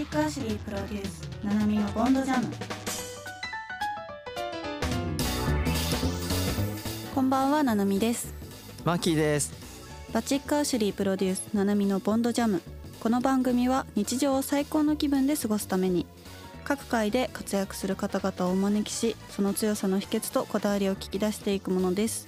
チックアシュリープロデュースナナミのボンドジャム。こんばんはナナミです。マキです。バチックアシュリープロデュースナナミのボンドジャム。この番組は日常を最高の気分で過ごすために各界で活躍する方々をお招きしその強さの秘訣とこだわりを聞き出していくものです。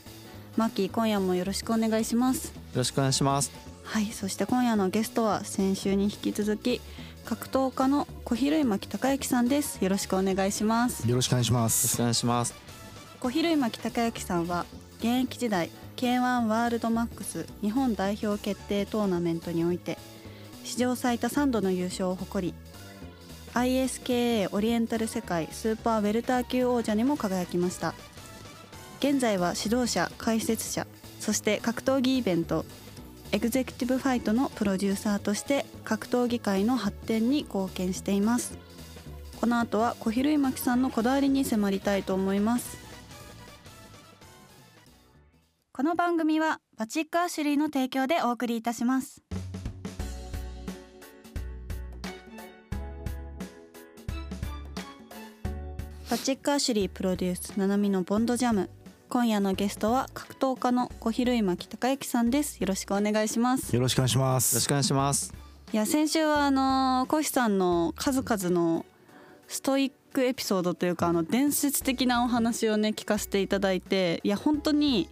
マッキー今夜もよろしくお願いします。よろしくお願いします。はいそして今夜のゲストは先週に引き続き格闘家の小比類巻孝之さんです。よろしくお願いします。よろしくお願いしまよろしくすお願いします。小比類巻孝之さんは現役時代 K1 ワールドマックス日本代表決定トーナメントにおいて史上最多3度の優勝を誇り ISKA オリエンタル世界スーパーウェルター級王者にも輝きました。現在は指導者解説者そして格闘技イベントエグゼクティブファイトのプロデューサーとして格闘技界の発展に貢献しています。この後は小比類巻さんのこだわりに迫りたいと思います。この番組はバチックアシュリーの提供でお送りいたします。バチックアシュリープロデュースナナミのボンドジャム。今夜のゲストは格闘家の小比類巻孝之さんです。よろしくお願いします。よろしくお願いしまよろすしくお願いします。いや先週はあのコシさんの数々のストイックエピソードというかあの伝説的なお話をね聞かせていただいていや本当に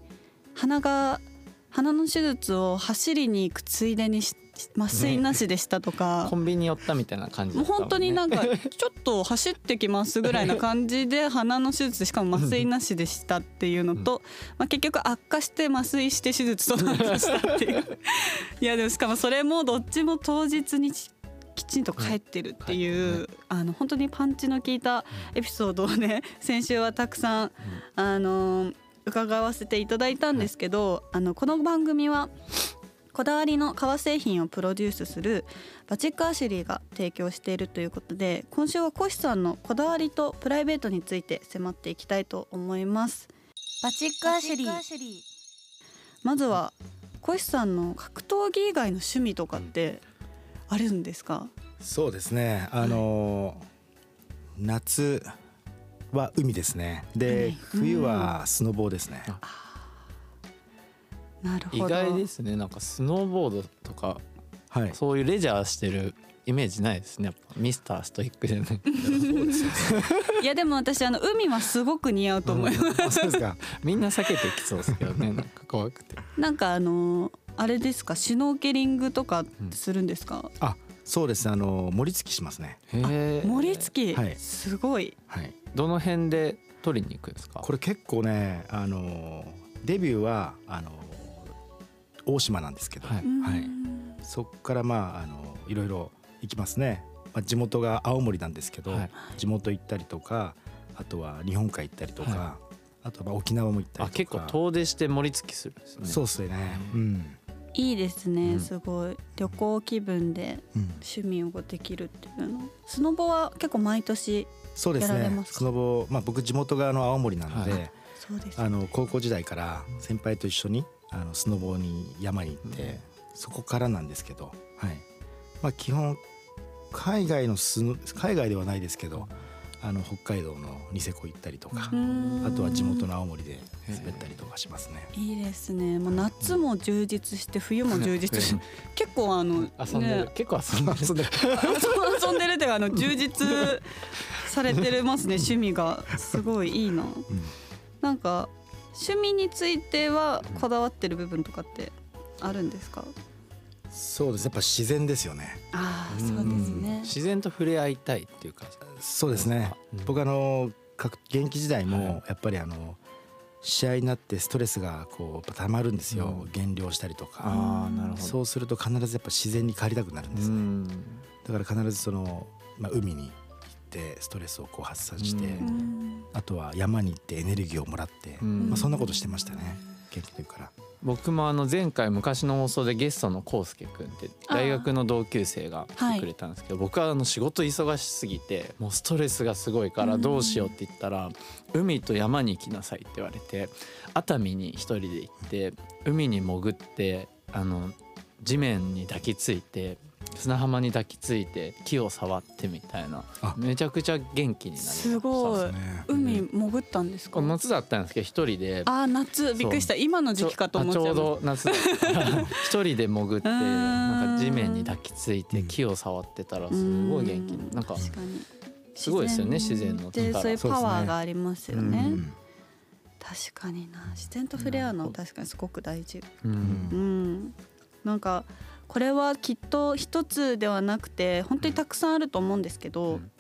鼻が鼻の手術を走りに行くついでにし麻酔なしでしたとか、コンビニ寄ったみたいな感じもう本当になんか ちょっと走ってきますぐらいな感じで鼻の手術しかも麻酔なしでしたっていうのと、まあ、結局悪化して麻酔して手術となりましたっていう。いやでもしかもそれもどっちも当日にききちんと帰ってるっていう、あの本当にパンチの効いたエピソードをね先週はたくさん、あの伺わせていただいたんですけど、あのこの番組はこだわりの革製品をプロデュースするバチックアシュリーが提供しているということで今週はコシさんのこだわりとプライベートについて迫っていきたいと思います。バチックアシュリー。まずはコシさんの格闘技以外の趣味とかってあるんですか？そうですね。あのー夏は海ですね。で海。冬はスノボーですね。意なるほど。外ですね。なんかスノーボードとかはい。そういうレジャーしてるイメージないですね。やっぱミスターストイックじゃない。いやでも私あの海はすごく似合うと思います、うですか。みんな避けてきそうですけどね。なんか怖くて。なんかあのあれですか？シュノーケリングとかするんですか、あそうです。あのー盛り付きしますね。盛り付き、はい。すごい。はい。どの辺で取りに行くんですか？これ結構ねあのーデビューはあのー大島なんですけど。はい。はい。そこからまああのいろいろ行きますね、まあ、地元が青森なんですけど、はい。地元行ったりとかあとは日本海行ったりとか、はあとはまあ沖縄も行ったりとか。あ結構遠出して盛り付きするんですね。そうっすよね。うん、いいですね、うん。すごい旅行気分でうん、趣味をできるっていうの。スノボは結構毎年そうですね。やられますか？スノボまあ僕地元があの青森なので、はい。そうですあの高校時代から先輩と一緒にあのスノボに山に行って、うん。そこからなんですけどはい。まあ基本海外のスノ海外ではないですけどあの北海道のニセコ行ったりとか、うん。あとは地元の青森で滑ったりとかしますね。いいですね。もう夏も充実して冬も充実してうん。結構あの遊ん。でる、ね。結構遊んでる。遊んでる遊遊んでるっていうかあの充実されてますね。趣味が。すごいいいな。うん。なんか趣味についてはこだわってる部分とかってあるんですか？そうです。やっぱ自然ですよね。ああそうですね。自然と触れ合いたいっていうか。そうですね。うん。僕あの各現役時代はもやっぱりあの試合になってストレスがこうたまるんですよ、うん。減量したりとか。ああなるほど。そうすると必ずやっぱ自然に帰りたくなるんですね。ん。だから必ずその、まあ、海に行ってストレスをこう発散して、うん。うんあとは山に行ってエネルギーをもらって、うん。まあ、そんなことしてましたね現役の時から。僕もあの前回昔の放送でゲストのコウスケくんって大学の同級生が来てくれたんですけど、僕はあの仕事忙しすぎてもうストレスがすごいからどうしようって言ったら「海と山に行きなさい」って言われて熱海に一人で行って海に潜ってあの地面に抱きついて砂浜に抱きついて木を触ってみたいな。あ。めちゃくちゃ元気になりましたすごい。ね。海潜ったんですか？これ夏だったんですけど一人で。あー夏。びっくりした。今の時期かと思っちゃいちょうど夏。一人で潜ってなんか地面に抱きついてうん。木を触ってたらすごい元気になん。かすごいですよね自然ので力そういうパワーがありますよね。うん。確かにな。自然と触れ合うのは確かにすごく大事。うん。うん。なんかこれはきっと一つではなくて本当にたくさんあると思うんですけど、うん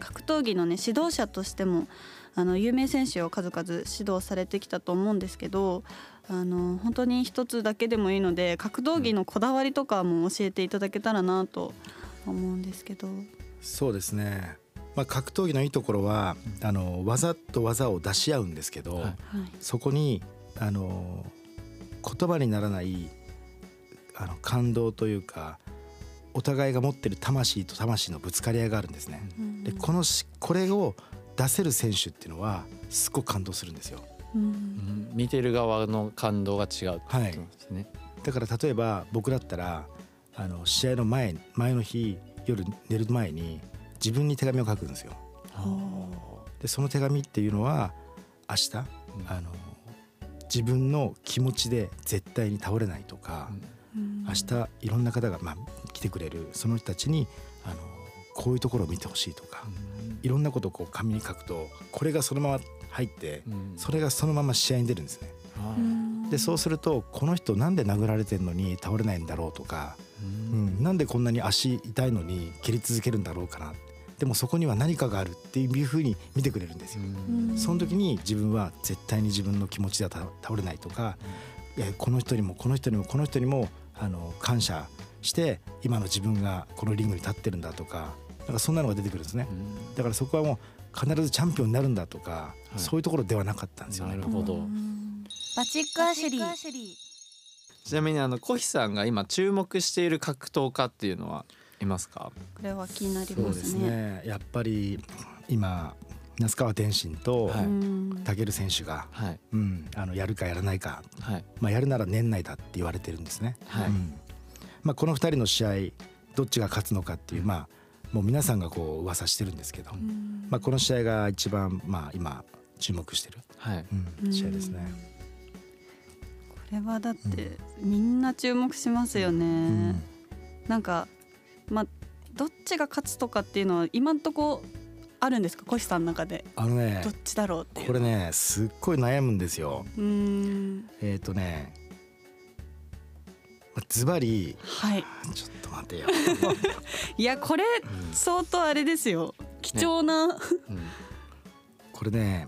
格闘技のね指導者としてもあの有名選手を数々指導されてきたと思うんですけどあの本当に一つだけでもいいので格闘技のこだわりとかも教えていただけたらなと思うんですけど。そうですね。まあ格闘技のいいところはあの技と技を出し合うんですけど、はいはいそこにあの言葉にならないあの感動というかお互いが持ってる魂と魂のぶつかり合いがあるんですね。でこのしこれを出せる選手っていうのはすごく感動するんですよ。うんうん見てる側の感動が違うってことですね。だから例えば僕だったらあの試合の前前の日夜寝る前に自分に手紙を書くんですよ。でその手紙っていうのは明日、あの自分の気持ちで絶対に倒れないとか、うん明日いろんな方が、まあ、来てくれるその人たちにあのこういうところを見てほしいとか、いろんなことをこう紙に書くとこれがそのまま入って、うん。それがそのまま試合に出るんですね。でそうするとこの人なんで殴られてるのに倒れないんだろうとか、いうん、なんでこんなに足痛いのに蹴り続けるんだろうかな。でもそこには何かがあるっていうふうに見てくれるんですよ。うん。その時に自分は絶対に自分の気持ちでは倒倒れないとか、いやこの人にもこの人にもこの人にもあの感謝して今の自分がこのリングに立ってるんだとかなんかそんなのが出てくるんですねだからそこはもう必ずチャンピオンになるんだとか、いそういうところではなかったんですよねなる。ほど。バチックアシュリーちなみにあのコヒさんが今注目している格闘家っていうのはいますか？これは気になりそうですますね。ねやっぱり今那須川天心と武選手が、はい。うん、あのやるかやらないか、はい。まあ、やるなら年内だって言われてるんですね。はい。うん。まあ、この2人の試合どっちが勝つのかっていう、まあ、もう皆さんがこう噂してるんですけど、うん。まあ、この試合が一番、まあ、今注目してる、はい。うん試合ですね。これはだってみんな注目しますよね。うん。なんかまあどっちが勝つとかっていうのは今んとこあるんですか？コシさんの中で。あのねどっちだろうっていう。これねすっごい悩むんですよ。うーん。えっ、とねズバリはい。ちょっと待てよ。いやこれ相当あれですよ。貴重な、うん。これね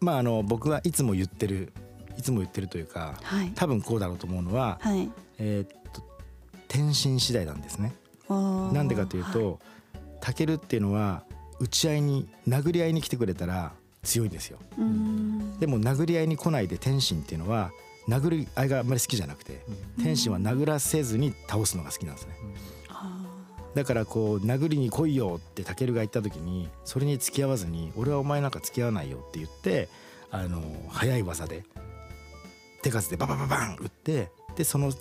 まああの僕はいつも言ってるいつも言ってるというかはい。多分こうだろうと思うのは、はい。えーっと天心次第なんですね。ななんでかというと、タケルっていうのは打ち合いに殴り合いに来てくれたら強いんですよ。でも殴り合いに来ないで天心っていうのは殴り合いがあんまり好きじゃなくて天心は殴らせずに倒すのが好きなんですね。あだからこう殴りに来いよってタケルが言った時にそれに付き合わずに俺はお前なんか付き合わないよって言ってあの速い技で手数でババババン打ってでその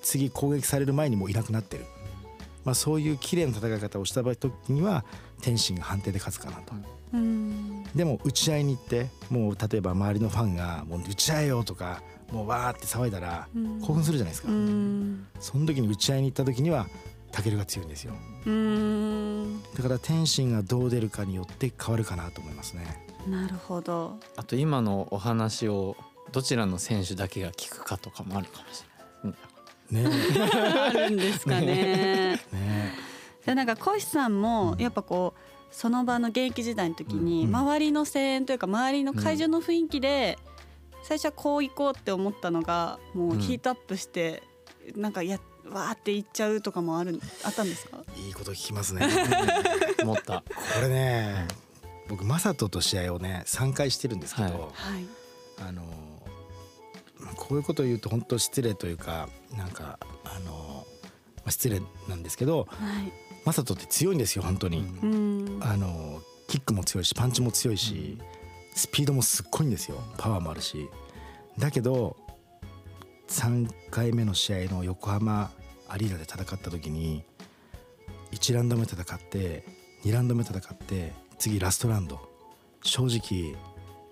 次攻撃される前にもういなくなってる、まあ、そういう綺麗な戦い方をした時には天心が判定で勝つかなと。でも打ち合いに行ってもう例えば周りのファンが「もう打ち合えよ」とかもうわーって騒いだらうん。興奮するじゃないですか、その時に打ち合いに行った時にはタケルが強いんですよ。だから天心がどう出るかによって変わるかなと思いますね。なるほど。あと今のお話をどちらの選手だけが聞くかとかもあるかもしれない。ねあるんですかね。えね。でなんかコシさんもやっぱこうその場の現役時代の時にうん周りの声援というか周りの会場の雰囲気で最初はこう行こうって思ったのがもうヒートアップしてなんかやわーって行っちゃうとかもあるあったんですか？いいこと聞きますね。思った。これね僕マサトと試合をね3回してるんですけど、はい。はい。あのこういうことを言うと本当失礼というかなんかあのまあ失礼なんですけどはい。マサトって強いんですよ本当に、うーん。あのキックも強いしパンチも強いし、スピードもすっごいんですよパワーもあるしだけど3回目の試合の横浜アリーナで戦った時に1ラウンド目戦って2ラウンド目戦って次ラストラウンド正直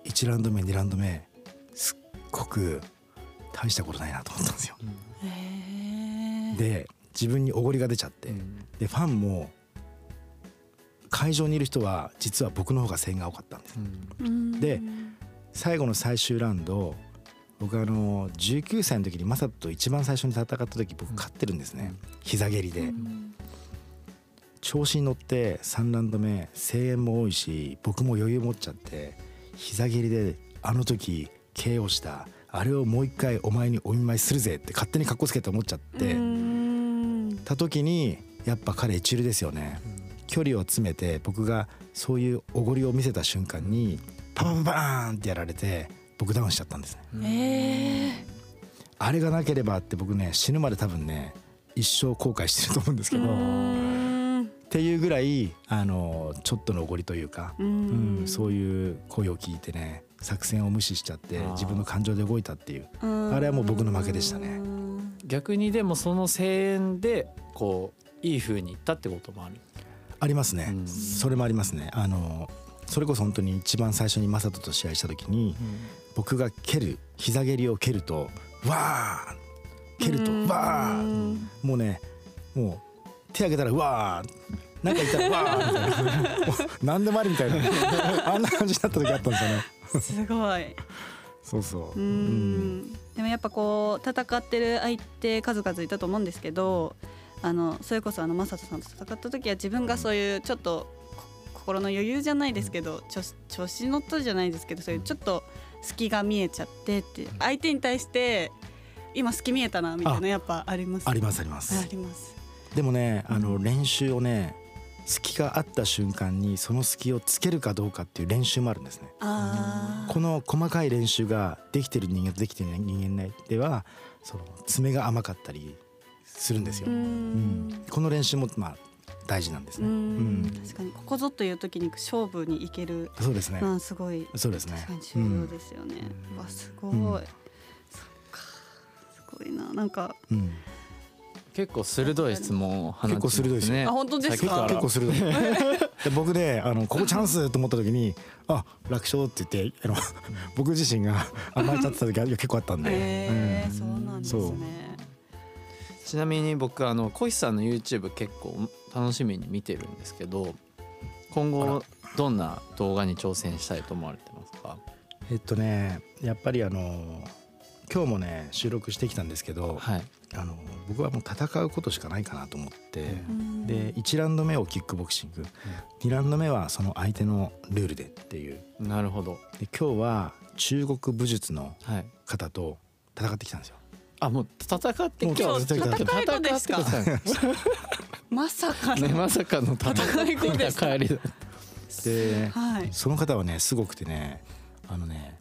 1ラウンド目2ラウンド目すっごく大したことないなと思ったんですよ。で自分におごりが出ちゃって、でファンも会場にいる人は実は僕の方が声援が多かったんです。うん。で最後の最終ラウンド僕あの19歳の時にマサトと一番最初に戦った時僕勝ってるんですね。膝蹴りで。うん。調子に乗って3ラウンド目声援も多いし僕も余裕持っちゃって膝蹴りであの時 KO したあれをもう一回お前にお見舞いするぜって勝手にかっこつけて思っちゃってうん。た時にやっぱ彼一流ですよね。距離を詰めて僕がそういうおごりを見せた瞬間にパパパバーンってやられて僕ダウンしちゃったんですね。えあれがなければって僕ね死ぬまで多分ね一生後悔してると思うんですけど、っーていうぐらいあのちょっとのおごりというか、ううん。んそういう声を聞いてね作戦を無視しちゃって自分の感情で動いたっていう。うん。あれはもう僕の負けでしたね。うん逆にでもその声援でこういい風にいったってこともある？ありますね、うん。それもありますね。あのそれこそ本当に一番最初に正人と試合した時に僕が蹴る膝蹴りを蹴るとわー蹴るとうん。わー。もうねもう手挙げたらわーなんか言ったらわー。みたいな。何でもありみたいな。あんな感じになった時あったんですよね。すごい。そうそう。う、ん。でもやっぱこう戦ってる相手数々いたと思うんですけどあのそれこそあの正人さんと戦った時は自分がそういうちょっとこ心の余裕じゃないですけど調子調子乗ったじゃないですけどそういうちょっと隙が見えちゃってって相手に対して今隙見えたなみたいなやっぱあります。ありますあります。あります。でもねあの練習をね隙があった瞬間にその隙をつけるかどうかっていう練習もあるんですね。この細かい練習ができてる人間とできてない人間ではその爪が甘かったりするんですよ、ううん。んこの練習もまあ大事なんですうね、うん。ん。確かにここぞという時に勝負に行ける。そうですね、のはすごいそうですね。重要ですよね。うん。わすごい、うん。そっか。すごいな。なんかうんうん結構鋭い質問を放ってますね。結構鋭いですよあ本当ですか？結構結構鋭い。で僕ねあのここチャンスと思った時にあ楽勝って言ってあの僕自身が甘えちゃってた時が 結構あったんで、へえうん。そうなんですね。ちなみに僕あの小石さんの YouTube 結構楽しみに見てるんですけど今後どんな動画に挑戦したいと思われてますか？えっとねやっぱりあの今日もね収録してきたんですけど、はいあの僕はもう戦うことしかないかなと思って、うん。で1ラウンド目をキックボクシング、2ラウンド目はその相手のルールでっていう。なるほど。で今日は中国武術のはい。方と戦ってきたんですよ。あもう戦ってもう戦って戦い子ですか？戦ってきたまさかの、ねまさかの戦ってきた帰りだではい。その方はねすごくてねあのね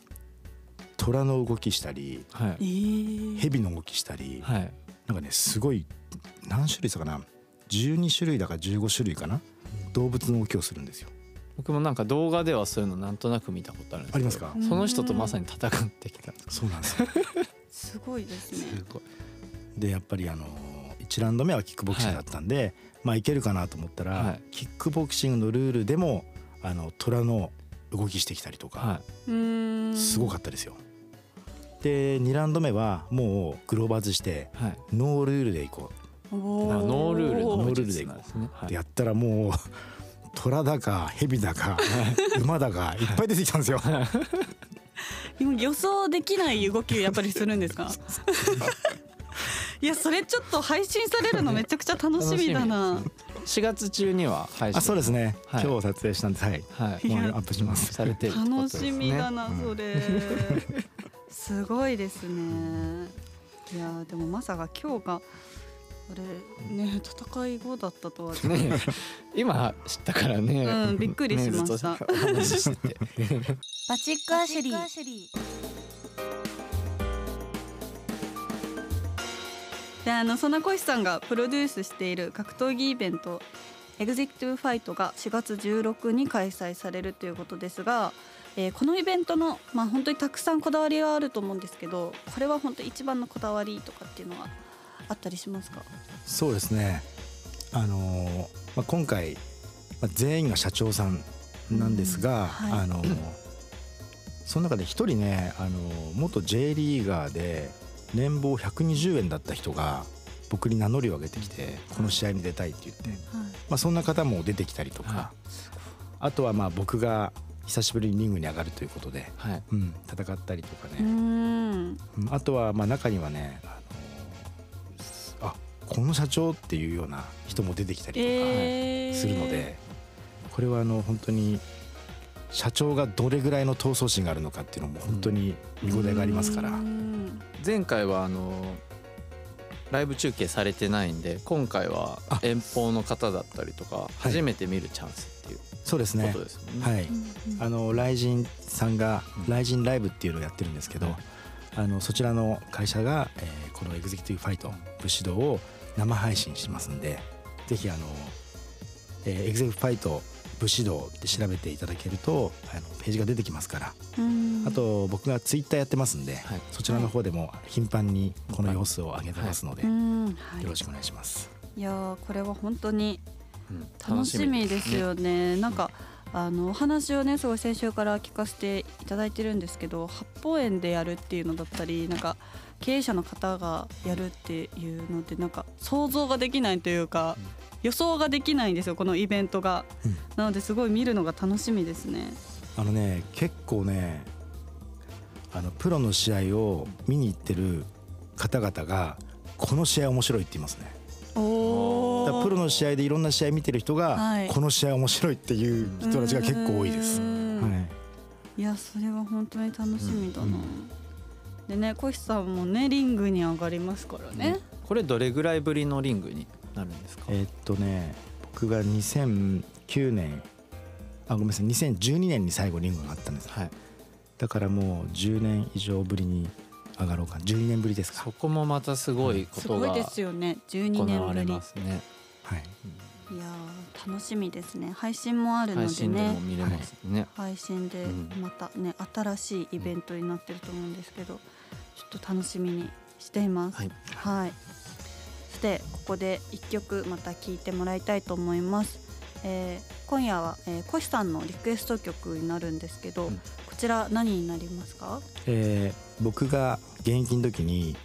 虎の動きしたりはい。えー、蛇の動きしたり、はいなんかねすごい何種類したかな？12種類だか15種類かな？動物の動きをするんですよ。僕もなんか動画ではそういうのなんとなく見たことあるんですありますか？その人とまさに戦ってきたそうなんです。よすごいですね。すごい。でやっぱりあの1ラウンド目はキックボクシングだったんで、まあいけるかなと思ったら、はい。キックボクシングのルールでもあの虎の動きしてきたりとか、はうーん。すごかったですよ。で2ラウンド目はもうグローバーズしていはい。ノールールでいこおあーノールール。のノールールで武術なんですね。う、はい。でやったらもう 虎だか蛇だか馬だかいっぱい出てきたんですよ。今予想できない動きをやっぱりするんですか？いやそれちょっと配信されるのめちゃくちゃ楽しみだな。4月中には配信。あそうですね、はい。今日撮影したんではい。はい。もうアップします。楽しみだな、うん。それ。すごいですね。いやーでもまさか今日があれね戦い後だったとは。ね今知ったからねうんびっくりしましたねししてて バチックアシュリー。であのそんな小石さんがプロデュースしている格闘技イベントエグゼクティブファイトが4月16に開催されるということですが、えーこのイベントのまあ本当にたくさんこだわりがあると思うんですけどこれは本当一番のこだわりとかっていうのはあったりしますか？そうですね。あのーまあ、今回、まあ、全員が社長さんなんですが、うんはい。あのーその中で一人ね、あのー元 J リーガーで年俸120円だった人が僕に名乗りを上げてきてこの試合に出たいって言って、はい。まあ、そんな方も出てきたりとか、はあとはまあ僕が久しぶりにリングに上がるということで、はい。うん、戦ったりとかね、ん。うんあとはまあ中にはね、あのーあこの社長っていうような人も出てきたりとかえー。するので、これはあの本当に社長がどれぐらいの闘争心があるのかっていうのも本当に見応えがありますから、うん。前回はあのライブ中継されてないんで今回はあ遠方の方だったりとかい。初めて見るチャンスそうですね。ね。はい、うんあの RIZIN さんがうん RIZIN LIVE っていうのをやってるんですけど、はい。あのそちらの会社が、えーこの Executive Fight 武士道を生配信しますんでぜひあの、えー Executive Fight 武士道って調べていただけるとあのページが出てきますから、うん。あと僕がツイッターやってますんで、はい。そちらの方でも頻繁にこの様子を上げてますので、うん。はい。よろしくお願いします。いやーこれは本当にうん楽しみですよね。なんかあのお話をねすごい先週から聞かせていただいてるんですけど八方園でやるっていうのだったりなんか経営者の方がやるっていうのでなんか想像ができないというか、予想ができないんですよこのイベントが、うん。なのですごい見るのが楽しみですね。あのね結構ねあのプロの試合を見に行ってる方々がこの試合面白いって言いますね。おプロの試合でいろんな試合見てる人が、はい。この試合面白いっていう人たちが結構多いです。う、ん。はい、いやそれは本当に楽しみだな。うん。でね小石さんもねリングに上がりますからね。これどれぐらいぶりのリングになるんですか？えーっとね僕が2009年あごめんなさい2012年に最後リングがあったんです。はい。だからもう10年以上ぶりに上がろうか。12年ぶりですか。そこもまたすごいことがすごいですよね。12行年ぶり。われますね。はい。いやー楽しみですね。配信もあるので配信でねも見れますね。配信でうん。またね新しいイベントになってると思うんですけどちょっと楽しみにしています。はい。はい。そしてここで一曲また聴いてもらいたいと思います、えー今夜は、えー、コシさんのリクエスト曲になるんですけど、うん。こちら何になりますか？えー僕が現役の時に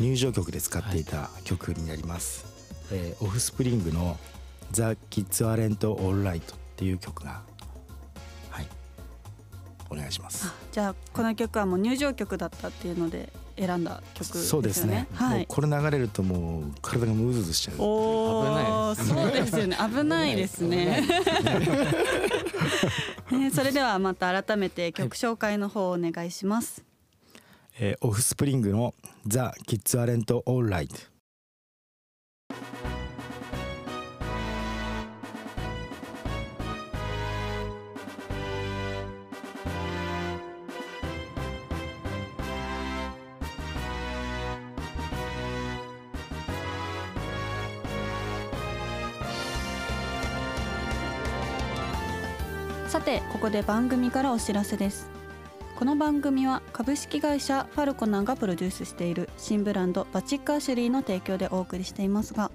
入場曲で使っていた曲になります、えーオフスプリングの「ザ・キッズ・アレント・オールライト」っていう曲がはいお願いします。あじゃあこの曲はもう入場曲だったっていうので選んだ曲ですよね。そうですね、はい。これ流れるともう体がムズムズしちゃう。お危ないですねそうですよね。危ないですね。ね それではまた改めて曲紹介の方お願いします、えーオフスプリングの「ザ・キッズ・アレント・オールライト」さてここで番組からお知らせです。この番組は株式会社ファルコナーがプロデュースしている新ブランドバチックアシュリーの提供でお送りしていますが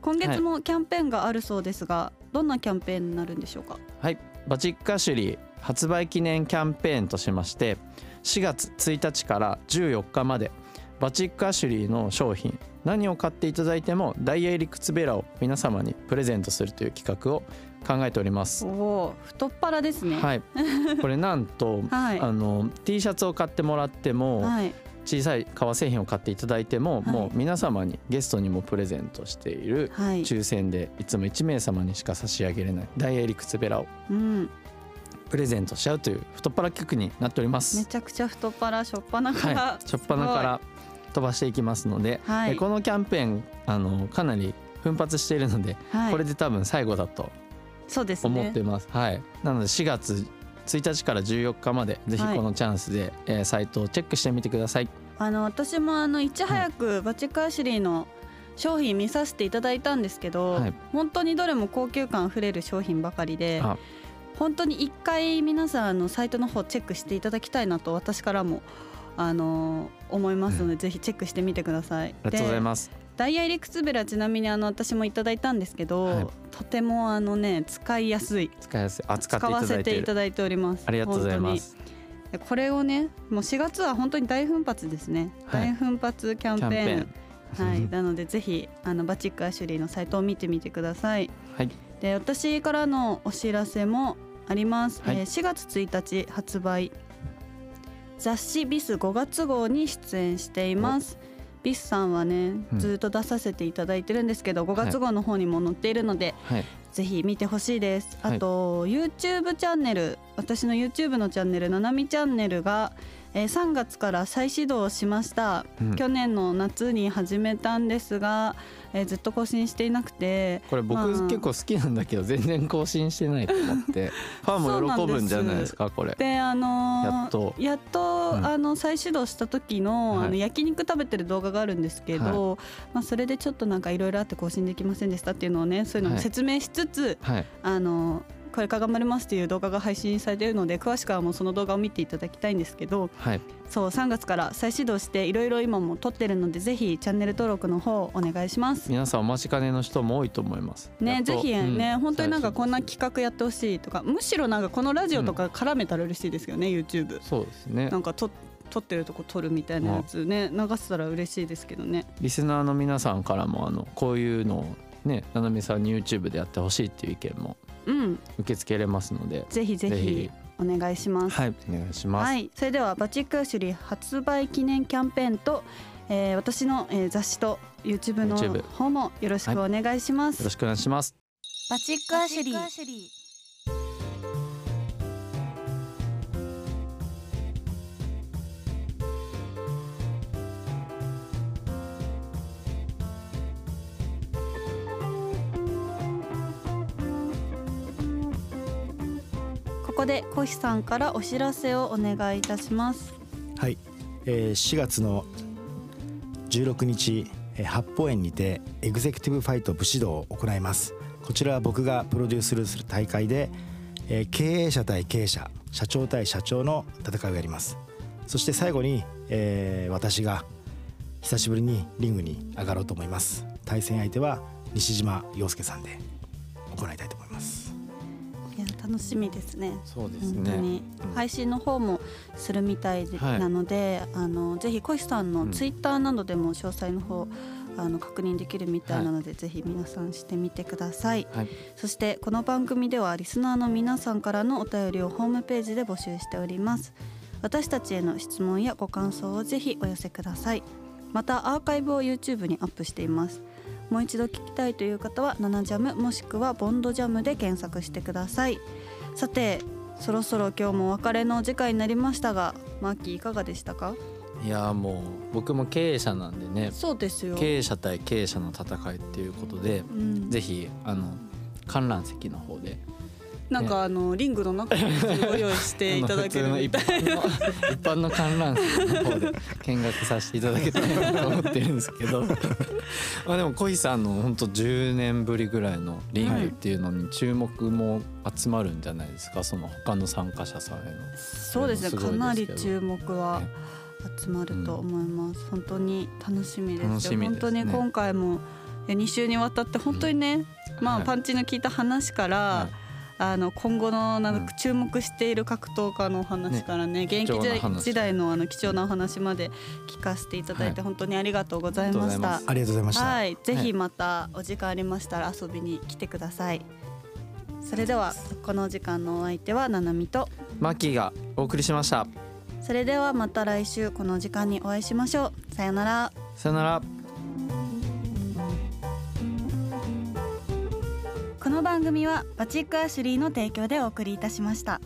今月もキャンペーンがあるそうですが、どんなキャンペーンになるんでしょうか？はい、バチックアシュリー発売記念キャンペーンとしまして4月1日から14日までバチックアシュリーの商品何を買っていただいてもダイヤ入り靴べらを皆様にプレゼントするという企画を考えております。おお太っ腹ですね。はい、これなんと、はい。あの T シャツを買ってもらっても、はい。小さい革製品を買っていただいても、はい。もう皆様にゲストにもプレゼントしているはい。抽選でいつも1名様にしか差し上げれないダイヤ入り靴べらをうん。プレゼントしちゃうという太っ腹企画になっておりまめす。ちゃくちゃ太っ腹しょっぱなから、はい、初っ端から飛ばしていきますので、はい。えこのキャンペーンあのかなり奮発しているので、はい。これで多分最後だとそうですね思ってます。はい。なので4月1日から14日までぜひこのチャンスで、えーサイトをチェックしてみてください。あの私もあのいち早くバチックアシュリーの商品見させていただいたんですけど、はい本当にどれも高級感あふれる商品ばかりであ本当に一回皆さんあのサイトの方チェックしていただきたいなと私からもあの思いますので、ぜひチェックしてみてください。ありがとうございます。ダイヤリクツベラちなみにあの私もいただいたんですけど、はい。とてもあのね使いやすい。使いやすい。扱使わせていただいております。ありがとうございます。これをねもう4月は本当に大奮発ですね、はい。大奮発キャンペーン。はい、なのでぜひあのバチックアシュリーのサイトを見てみてください。はい。で私からのお知らせもあります。はい。えー4月1日発売。雑誌ビス5月号に出演しています。ビスさんはねうん。ずっと出させていただいてるんですけど、5月号の方にも載っているので、はい。ぜひ見てほしいです。はい。あと、YouTube チャンネル私の YouTube のチャンネル「ななみチャンネルが」えー3月から再始動しました、うん。去年の夏に始めたんですが、えーずっと更新していなくてこれ僕、まあ。結構好きなんだけど全然更新してないと思って。ファンも喜ぶんじゃないですかこれ。であのーやっと。やっと、うん。あの再始動した時の,、はい。あの焼肉食べてる動画があるんですけど、まあ、それでちょっとなんかいろいろあって更新できませんでしたっていうのをねそういうのもはい。説明しつつ、はい。あのこれから頑張りますっていう動画が配信されているので詳しくはもうその動画を見ていただきたいんですけどはい。そう3月から再始動していろいろ今も撮ってるのでぜひチャンネル登録の方お願いします。皆さんお待ちかねの人も多いと思います。ねぜひね、うん本当になんかこんな企画やってほしいとかむしろなんかこのラジオとか絡めたら嬉しいですよね、YouTube そうですね。なんかと撮ってるとこ撮るみたいなやつね流せたら嬉しいですけどね。リスナーの皆さんからもあのこういうのをねななみさんに YouTube でやってほしいっていう意見もうん。受け付けれますのでぜひぜひぜひ。お願いします。はいお願いします、はい、それではバチックアシュリー発売記念キャンペーンと、えー私の、えー雑誌と YouTube の方もよろしくお願いします。よろしくお願いします。バチックアシュリーここでコヒさんからお知らせをお願いいたします。はい、えー4月の16日えー八方園にてエグゼクティブファイト武士道を行います。こちらは僕がプロデュースする大会で、えー経営者対経営者社長対社長の戦いをやります。そして最後に、えー私が久しぶりにリングに上がろうと思います。対戦相手は西島陽介さんで行いたいと思います。楽しみですね。そうですね。本当に。うん。配信の方もするみたいで、はい。なのであのぜひ小石さんのツイッターなどでも詳細の方、あの確認できるみたいなので、ぜひ皆さんしてみてください。はい。そしてこの番組ではリスナーの皆さんからのお便りをホームページで募集しております。私たちへの質問やご感想をぜひお寄せください。またアーカイブを YouTube にアップしていますもう一度聞きたいという方は「ナナジャム」もしくは「ボンドジャム」で検索してください。さてそろそろ今日もお別れのお時間になりましたがマーキーいかがでしたか？いやーもう僕も経営者なんでね。そうですよ、経営者対経営者の戦いっていうことでうん、ぜひあの観覧席の方でなんかあのリングの中にご用意していただけるみたい普通の一般の一般の観覧席の方で見学させていただけたらなと思ってるんですけど。まあでも小井さんの本当10年ぶりぐらいのリングっていうのに注目も集まるんじゃないですか？その他の参加者さんへの。そうですねかなり注目はね集まると思います、本当に楽しみですよ。楽しみですね。本当に今回も2週にわたって本当にね、まあはい。パンチの効いた話から、はいあの今後のなんうんか注目している格闘家のお話からね現役時代のあの貴重なお話まで聞かせていただいてはい本当にありがとうございましたありがとうござい。ありがとうございました、はい、ぜひまたお時間ありましたら遊びに来てください。それではこの時間のお相手はななみとマッキーがお送りしました。それではまた来週この時間にお会いしましょう。さよなら。さよなら。この番組はバチックアシュリーの提供でお送りいたしました。